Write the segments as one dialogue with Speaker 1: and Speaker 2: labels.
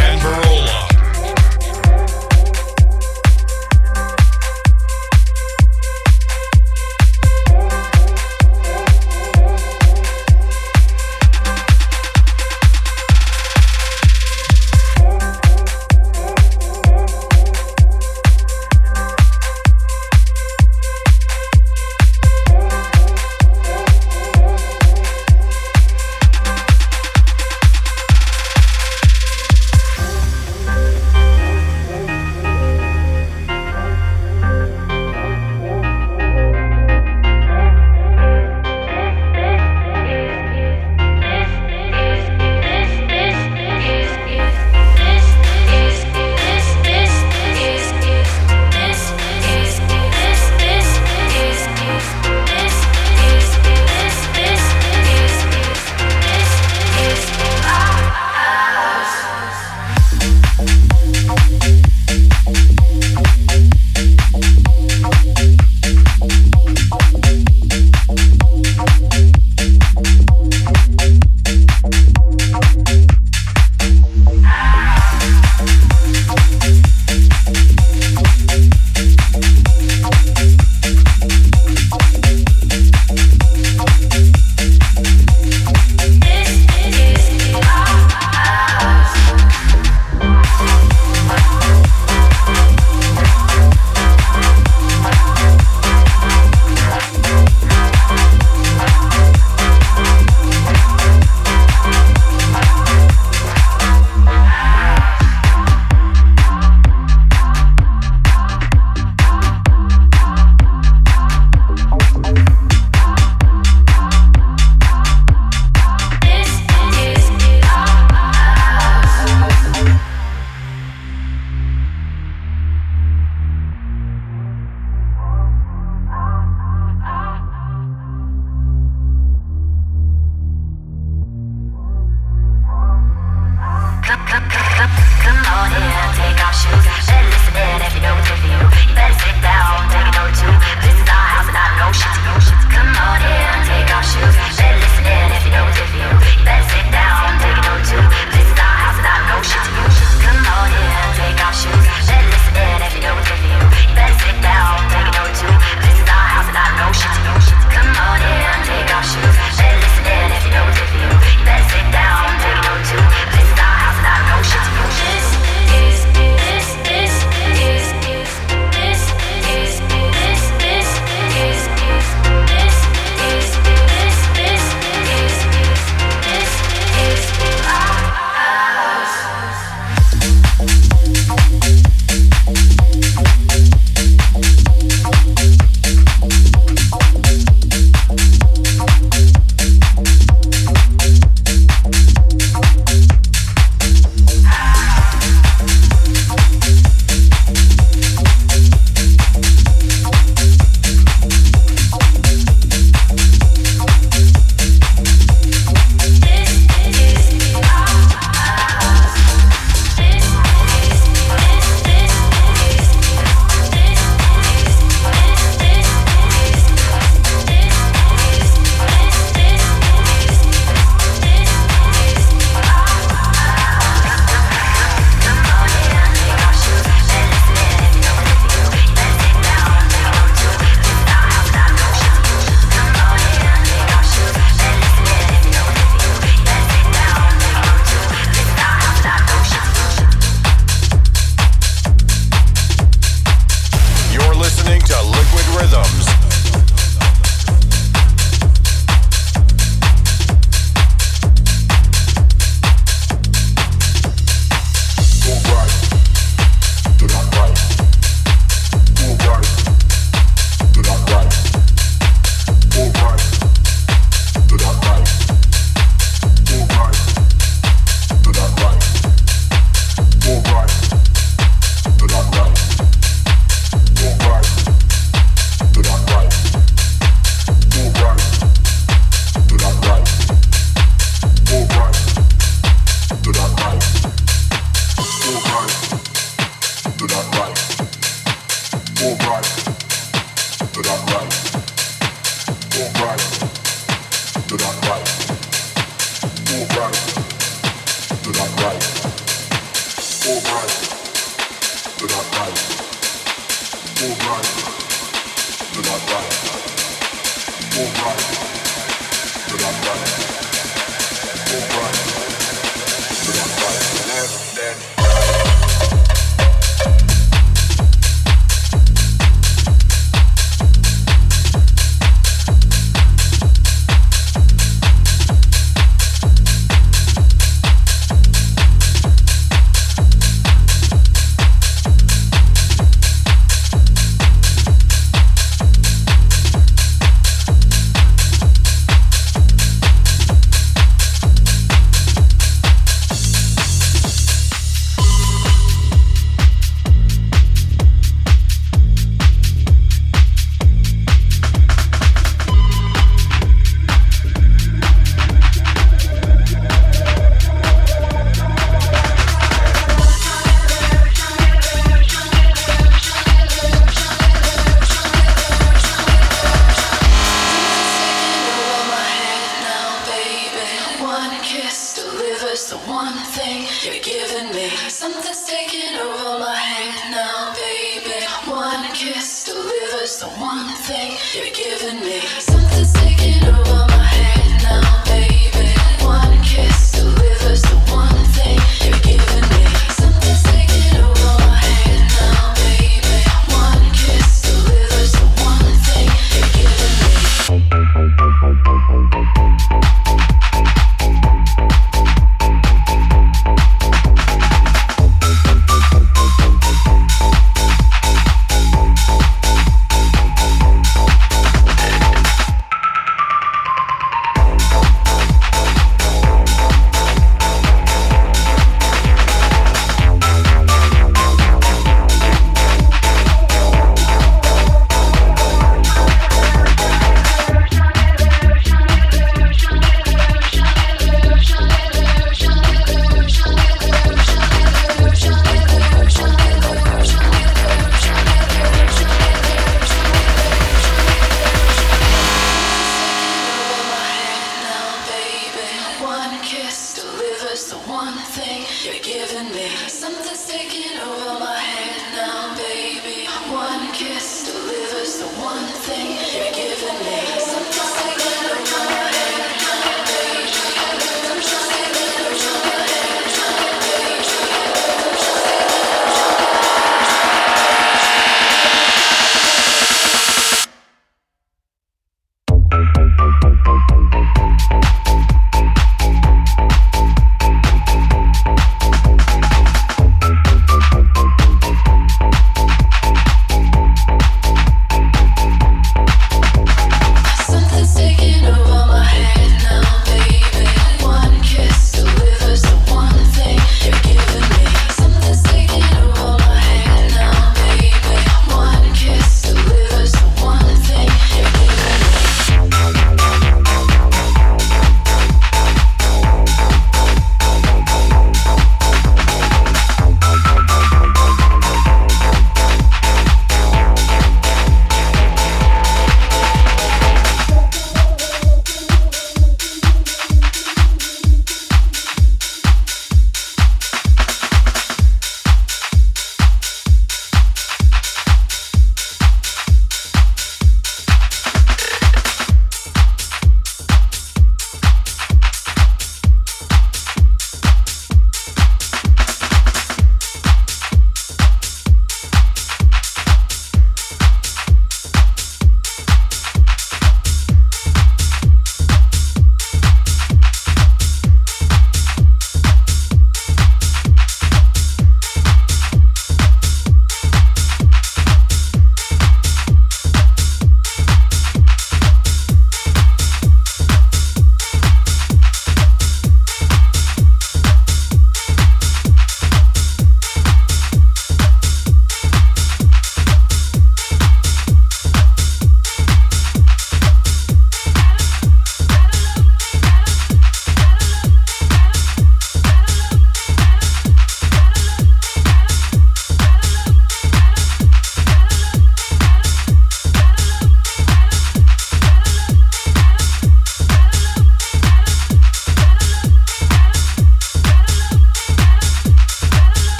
Speaker 1: DJ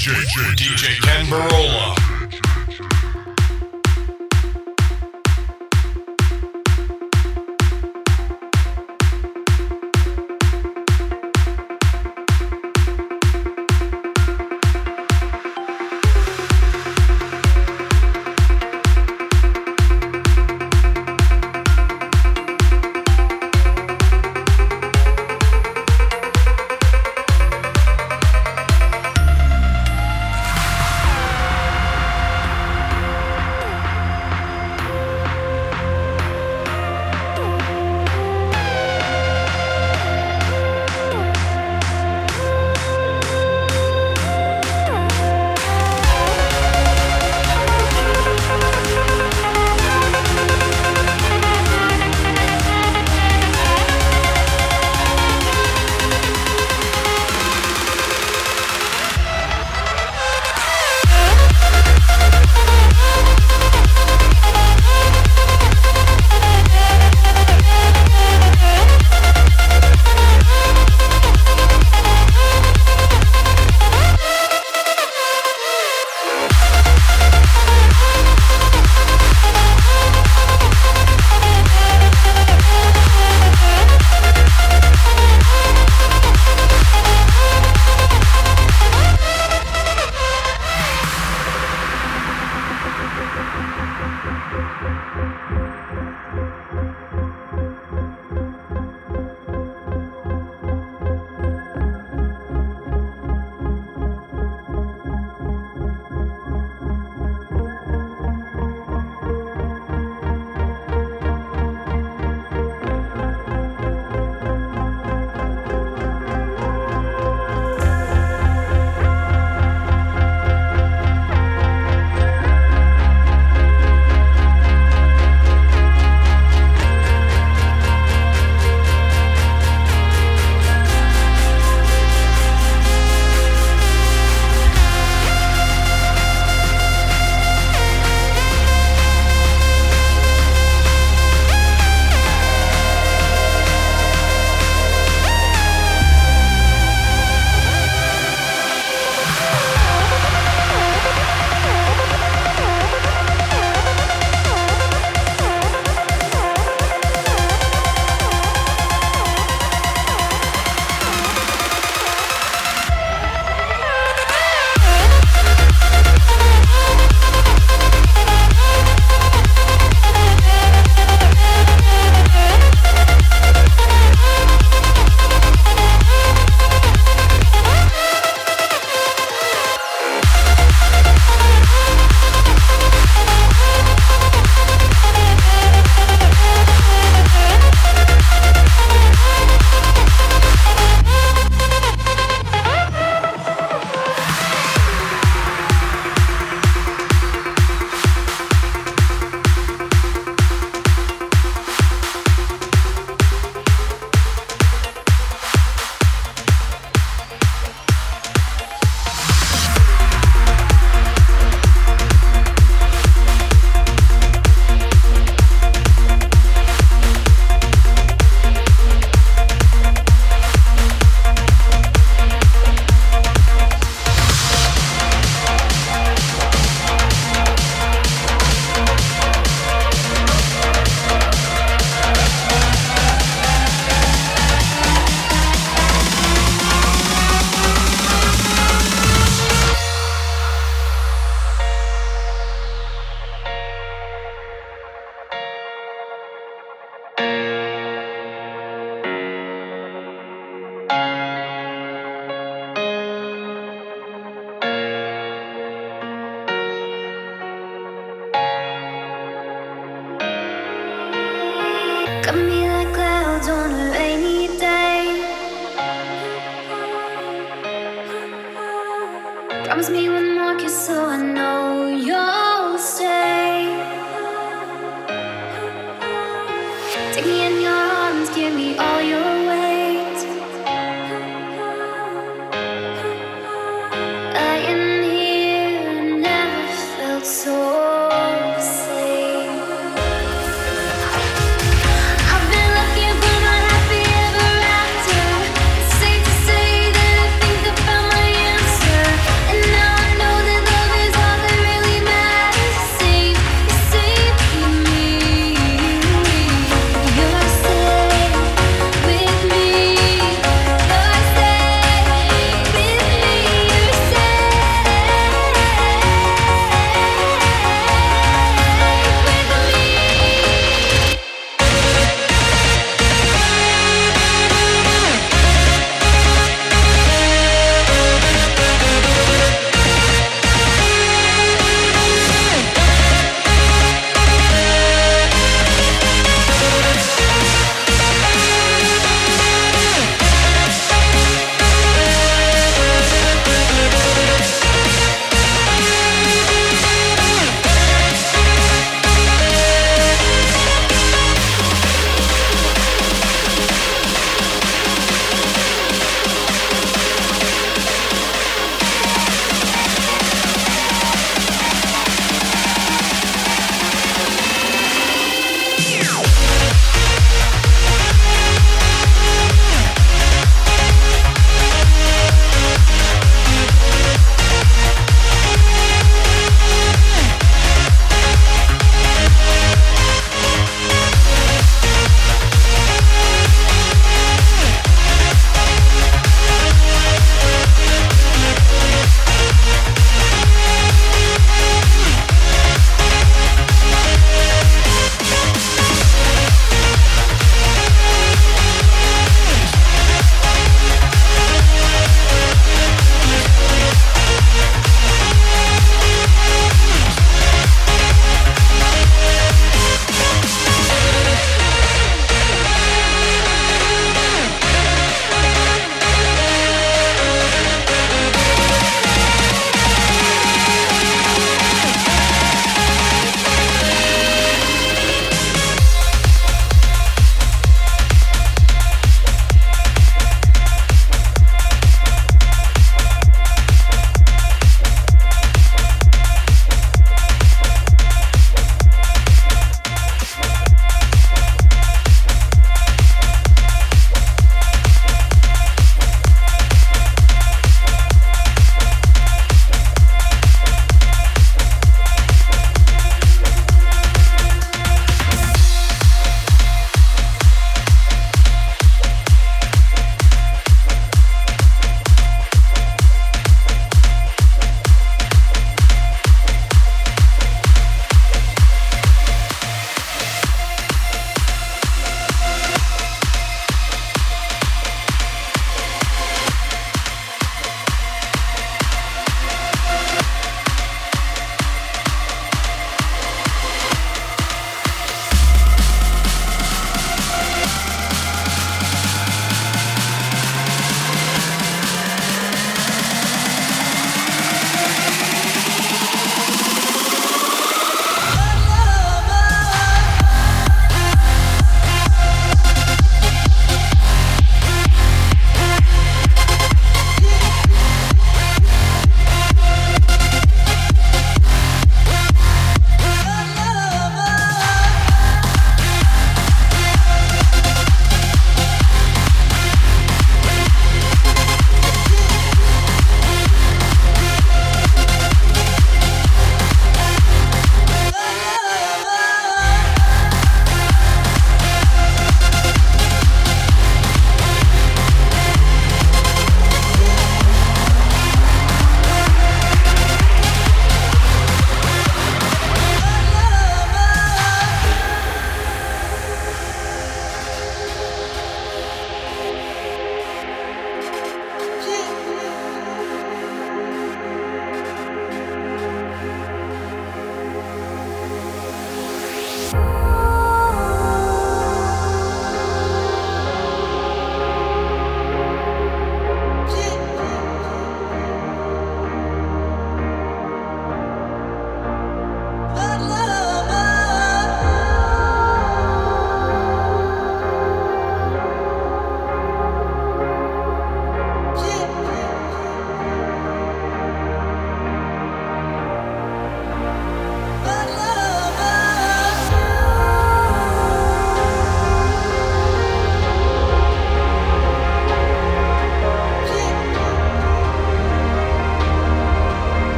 Speaker 1: DJ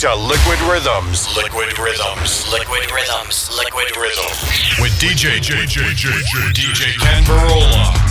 Speaker 2: to Liquid Rhythms.
Speaker 3: Liquid Rhythms. Liquid Rhythms. Liquid Rhythms.
Speaker 2: With DJ DJ DJ DJ, DJ
Speaker 3: Kenn
Speaker 2: Burrola.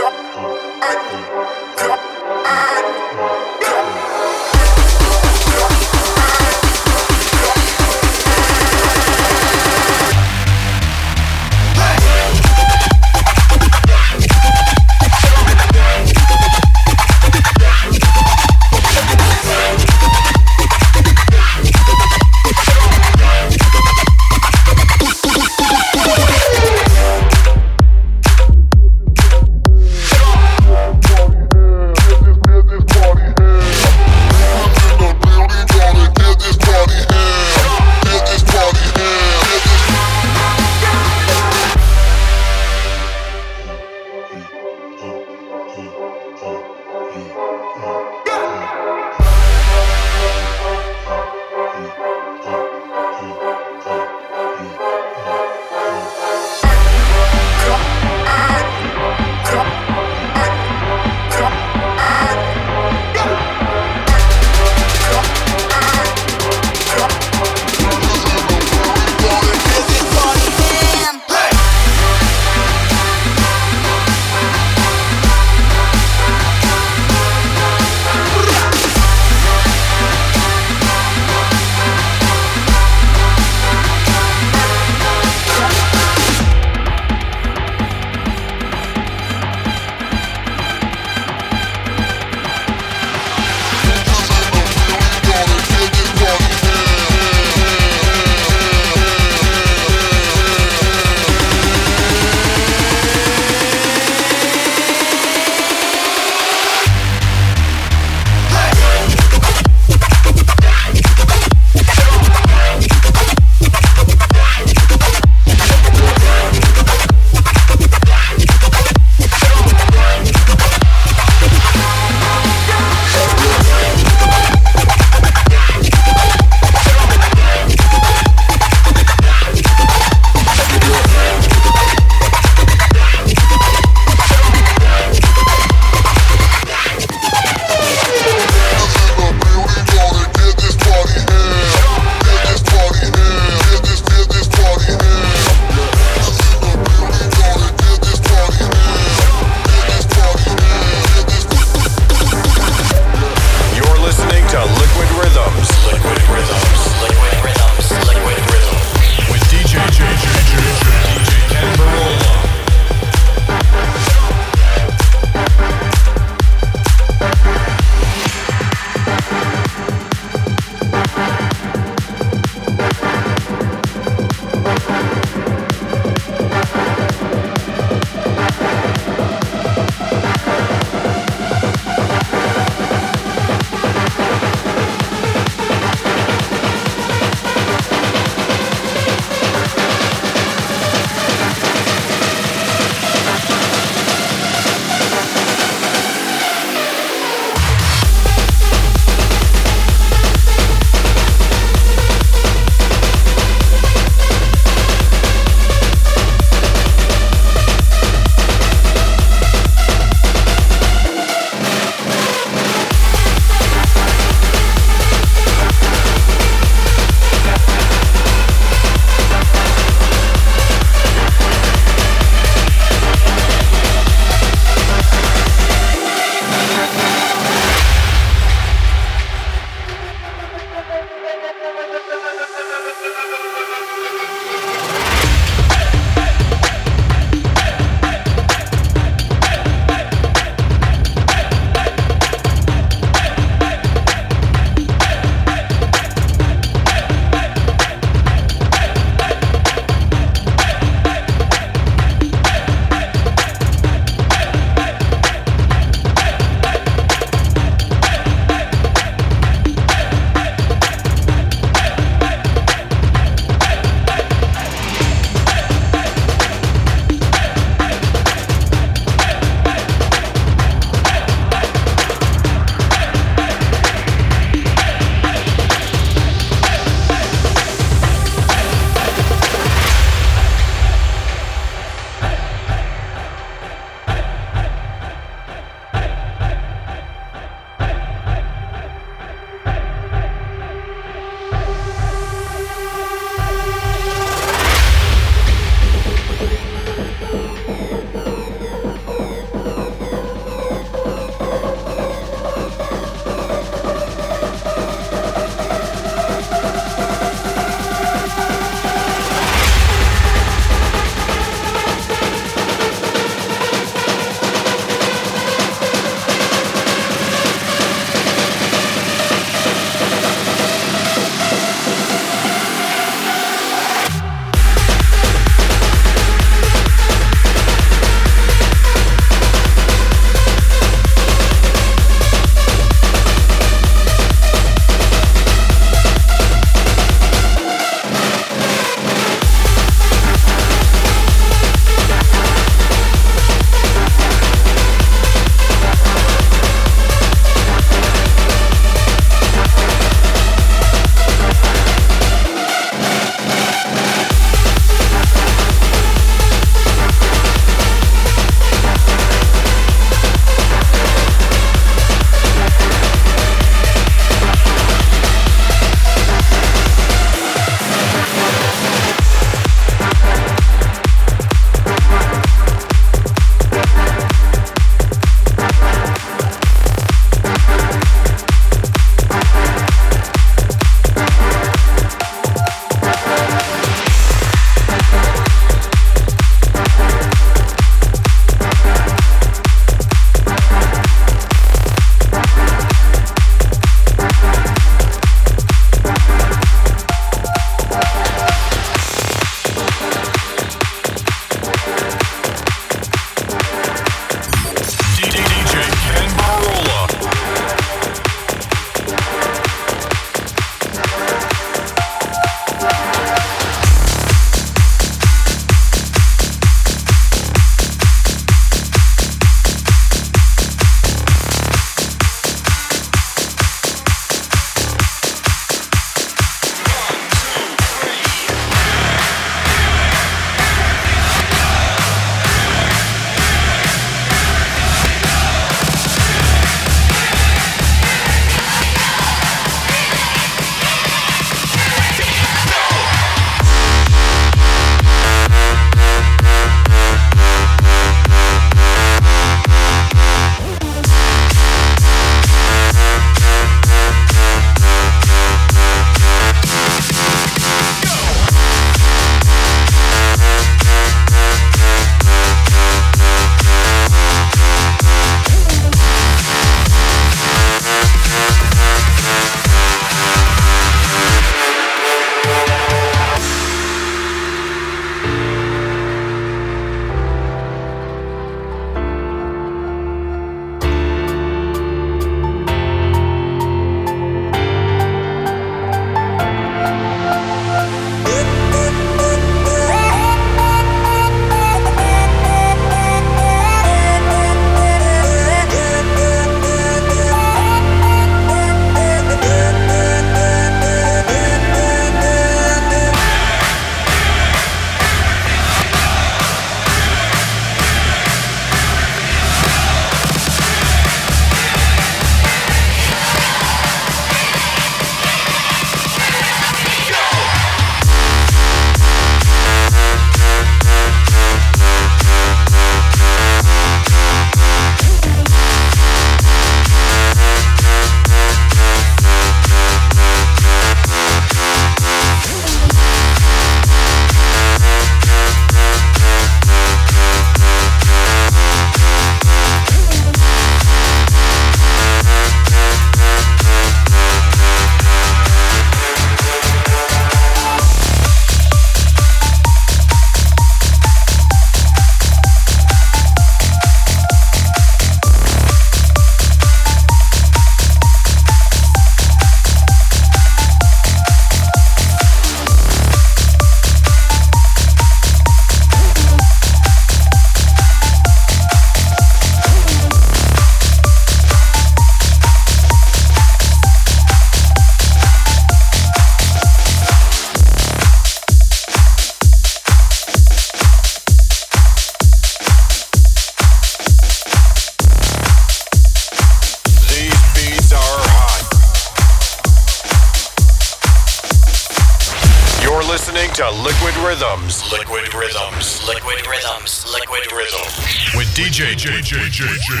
Speaker 2: DJ DJ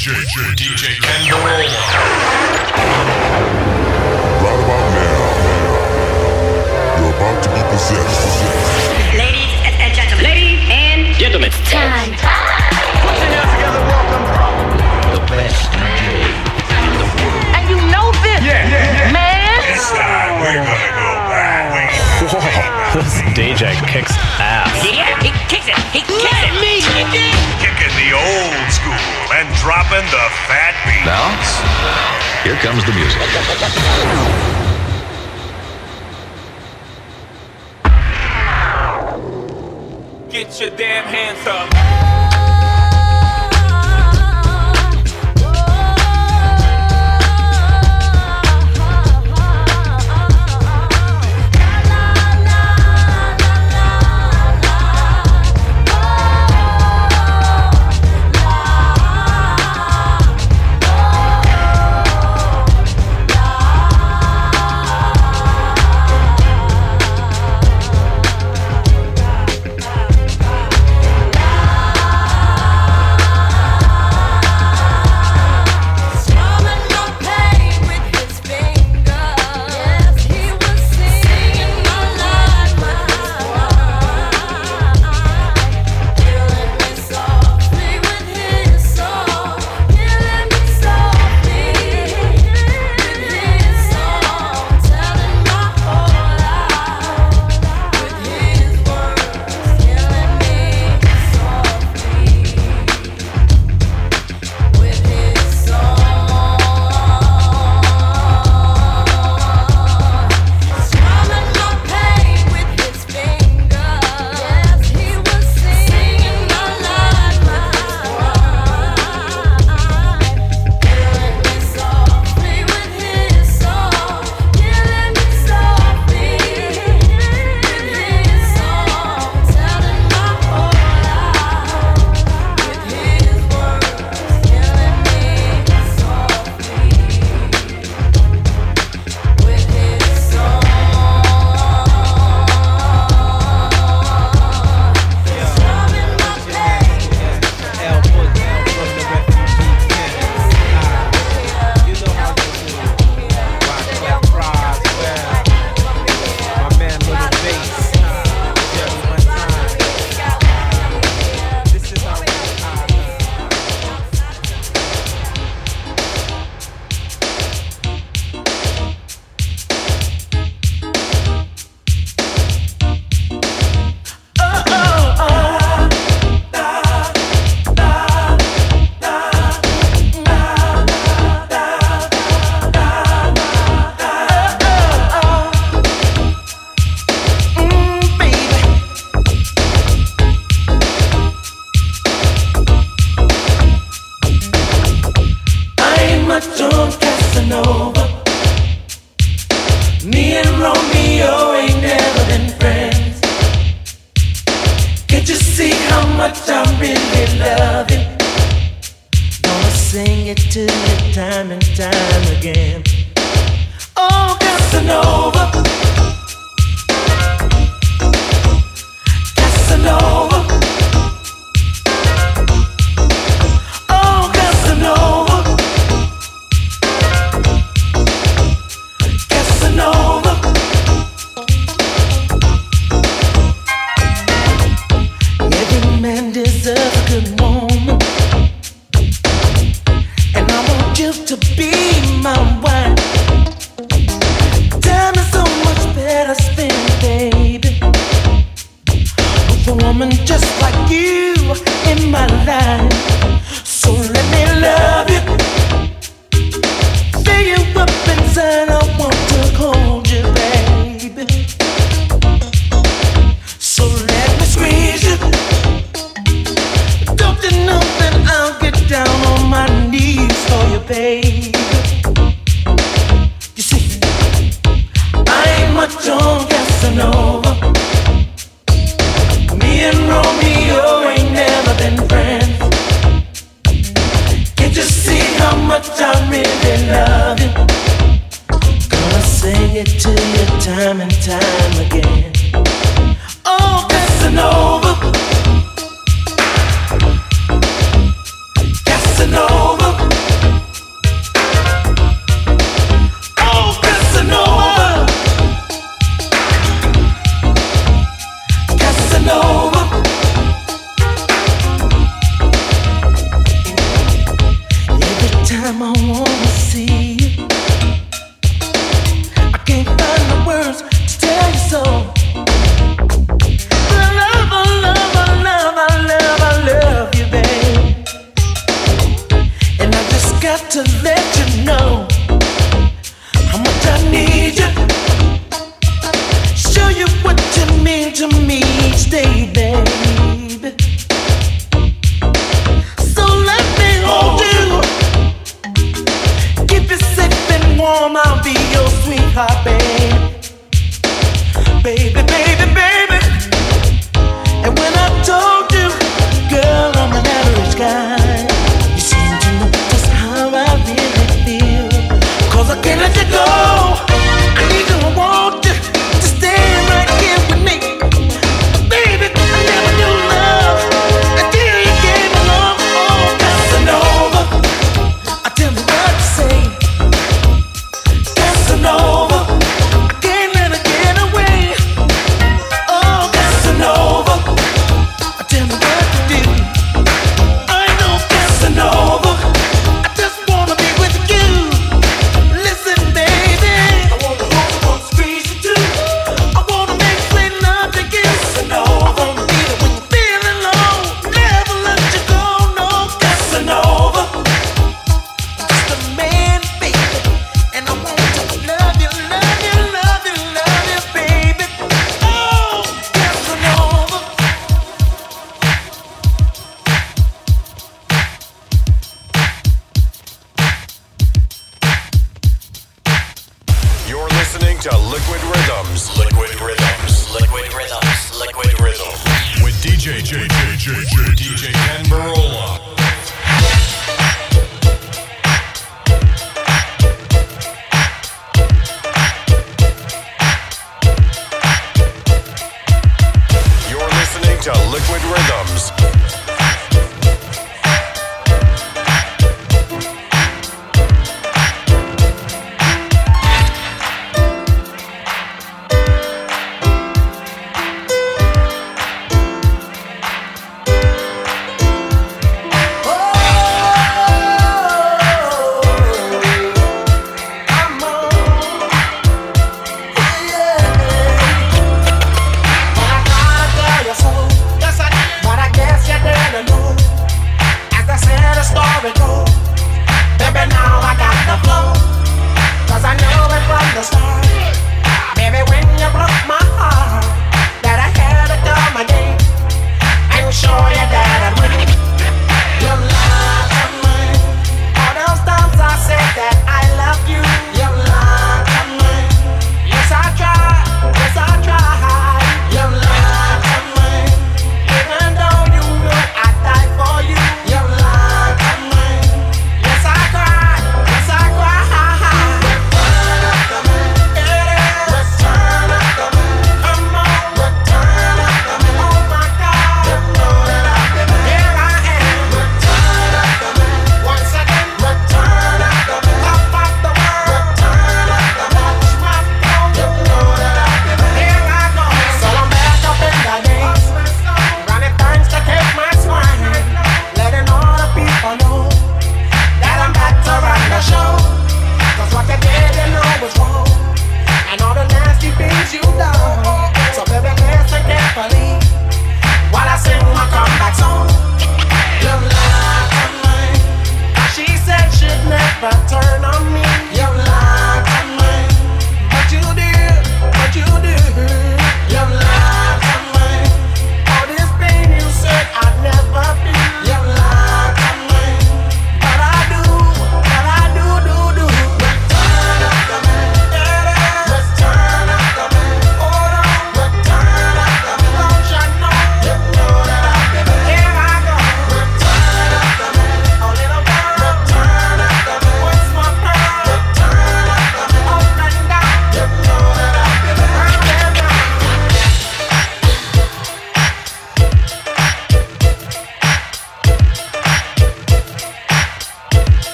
Speaker 4: JJJJ DJ
Speaker 5: Kenn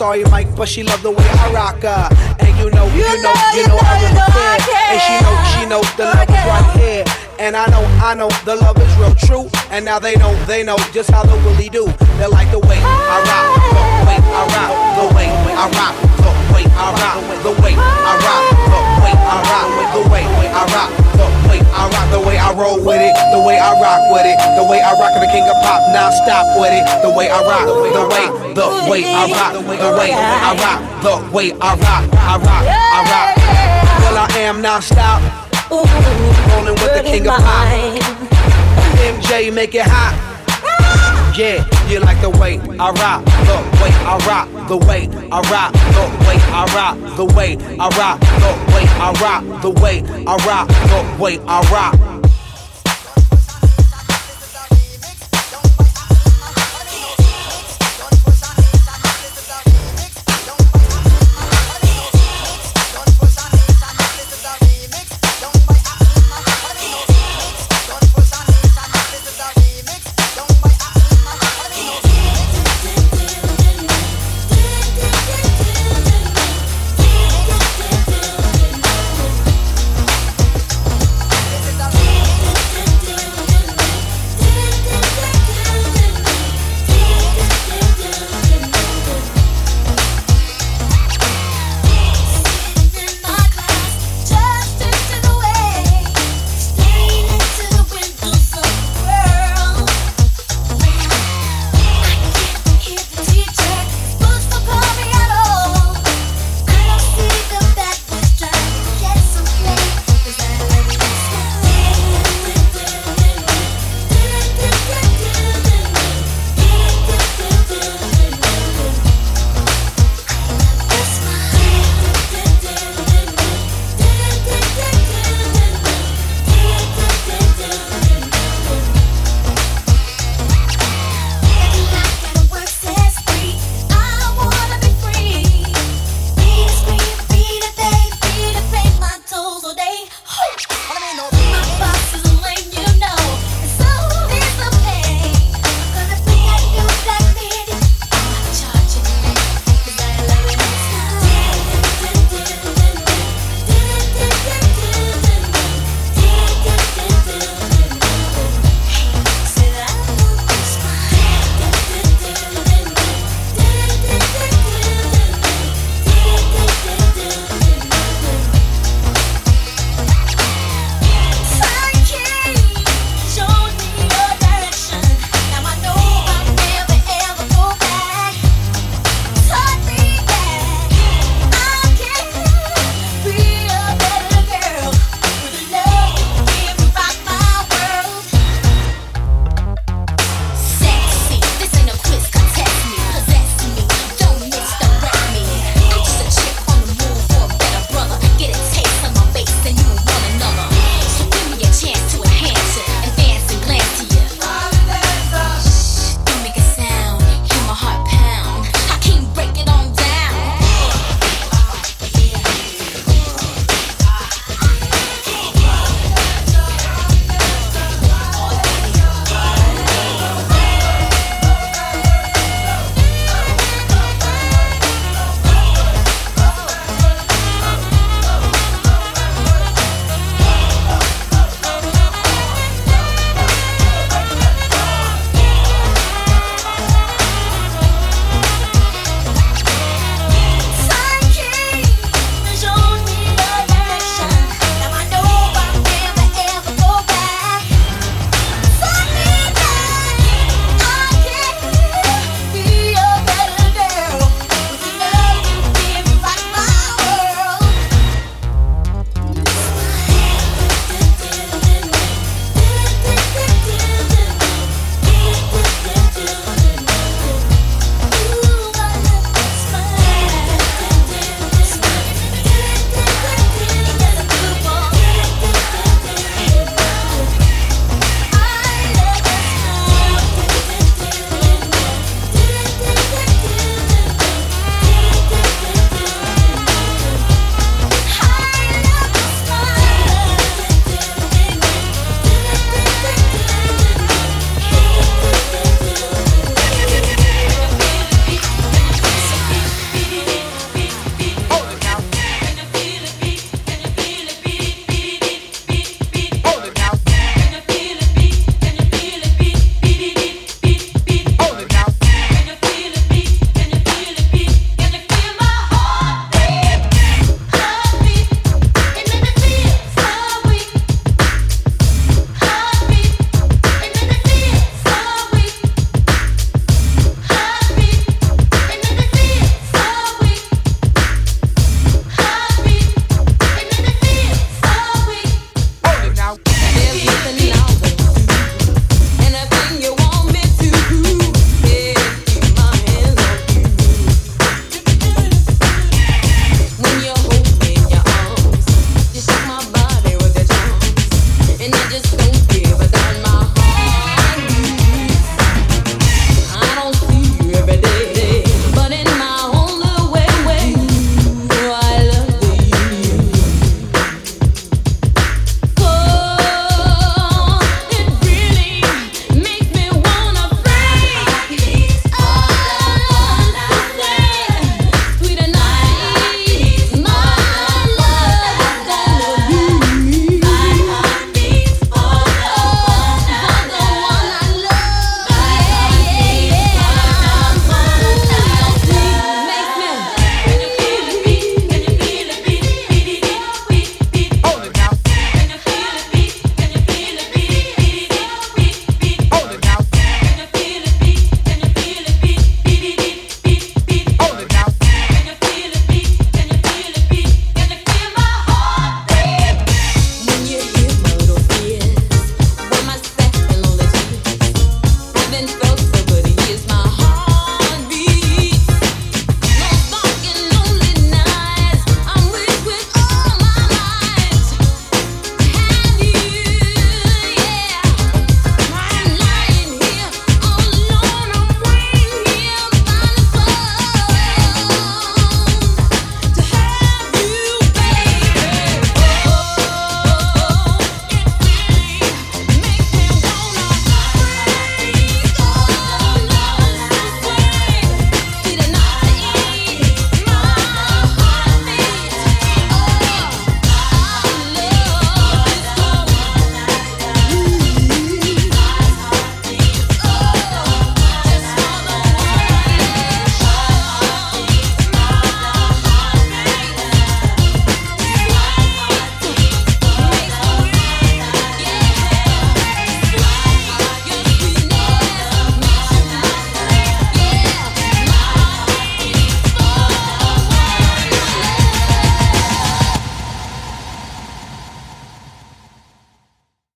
Speaker 5: sorry, Mike, but she loved the way I rock her. And you know, you, you know, know,
Speaker 6: you
Speaker 5: know,
Speaker 6: know I'm
Speaker 5: you know And she know, she know the love is right here. And I know, I know the love is real true. And now they know, they know just how way I rock, the way I rock, the way I rock, I rock, I rock. Well, I am now stop. rolling with the king of pop. MJ, make it hot. Yeah, you like the way I rock, the way I rock, the way I rock, the way I rock, the way I rock, the way I rock, the way I rock, the way I rock.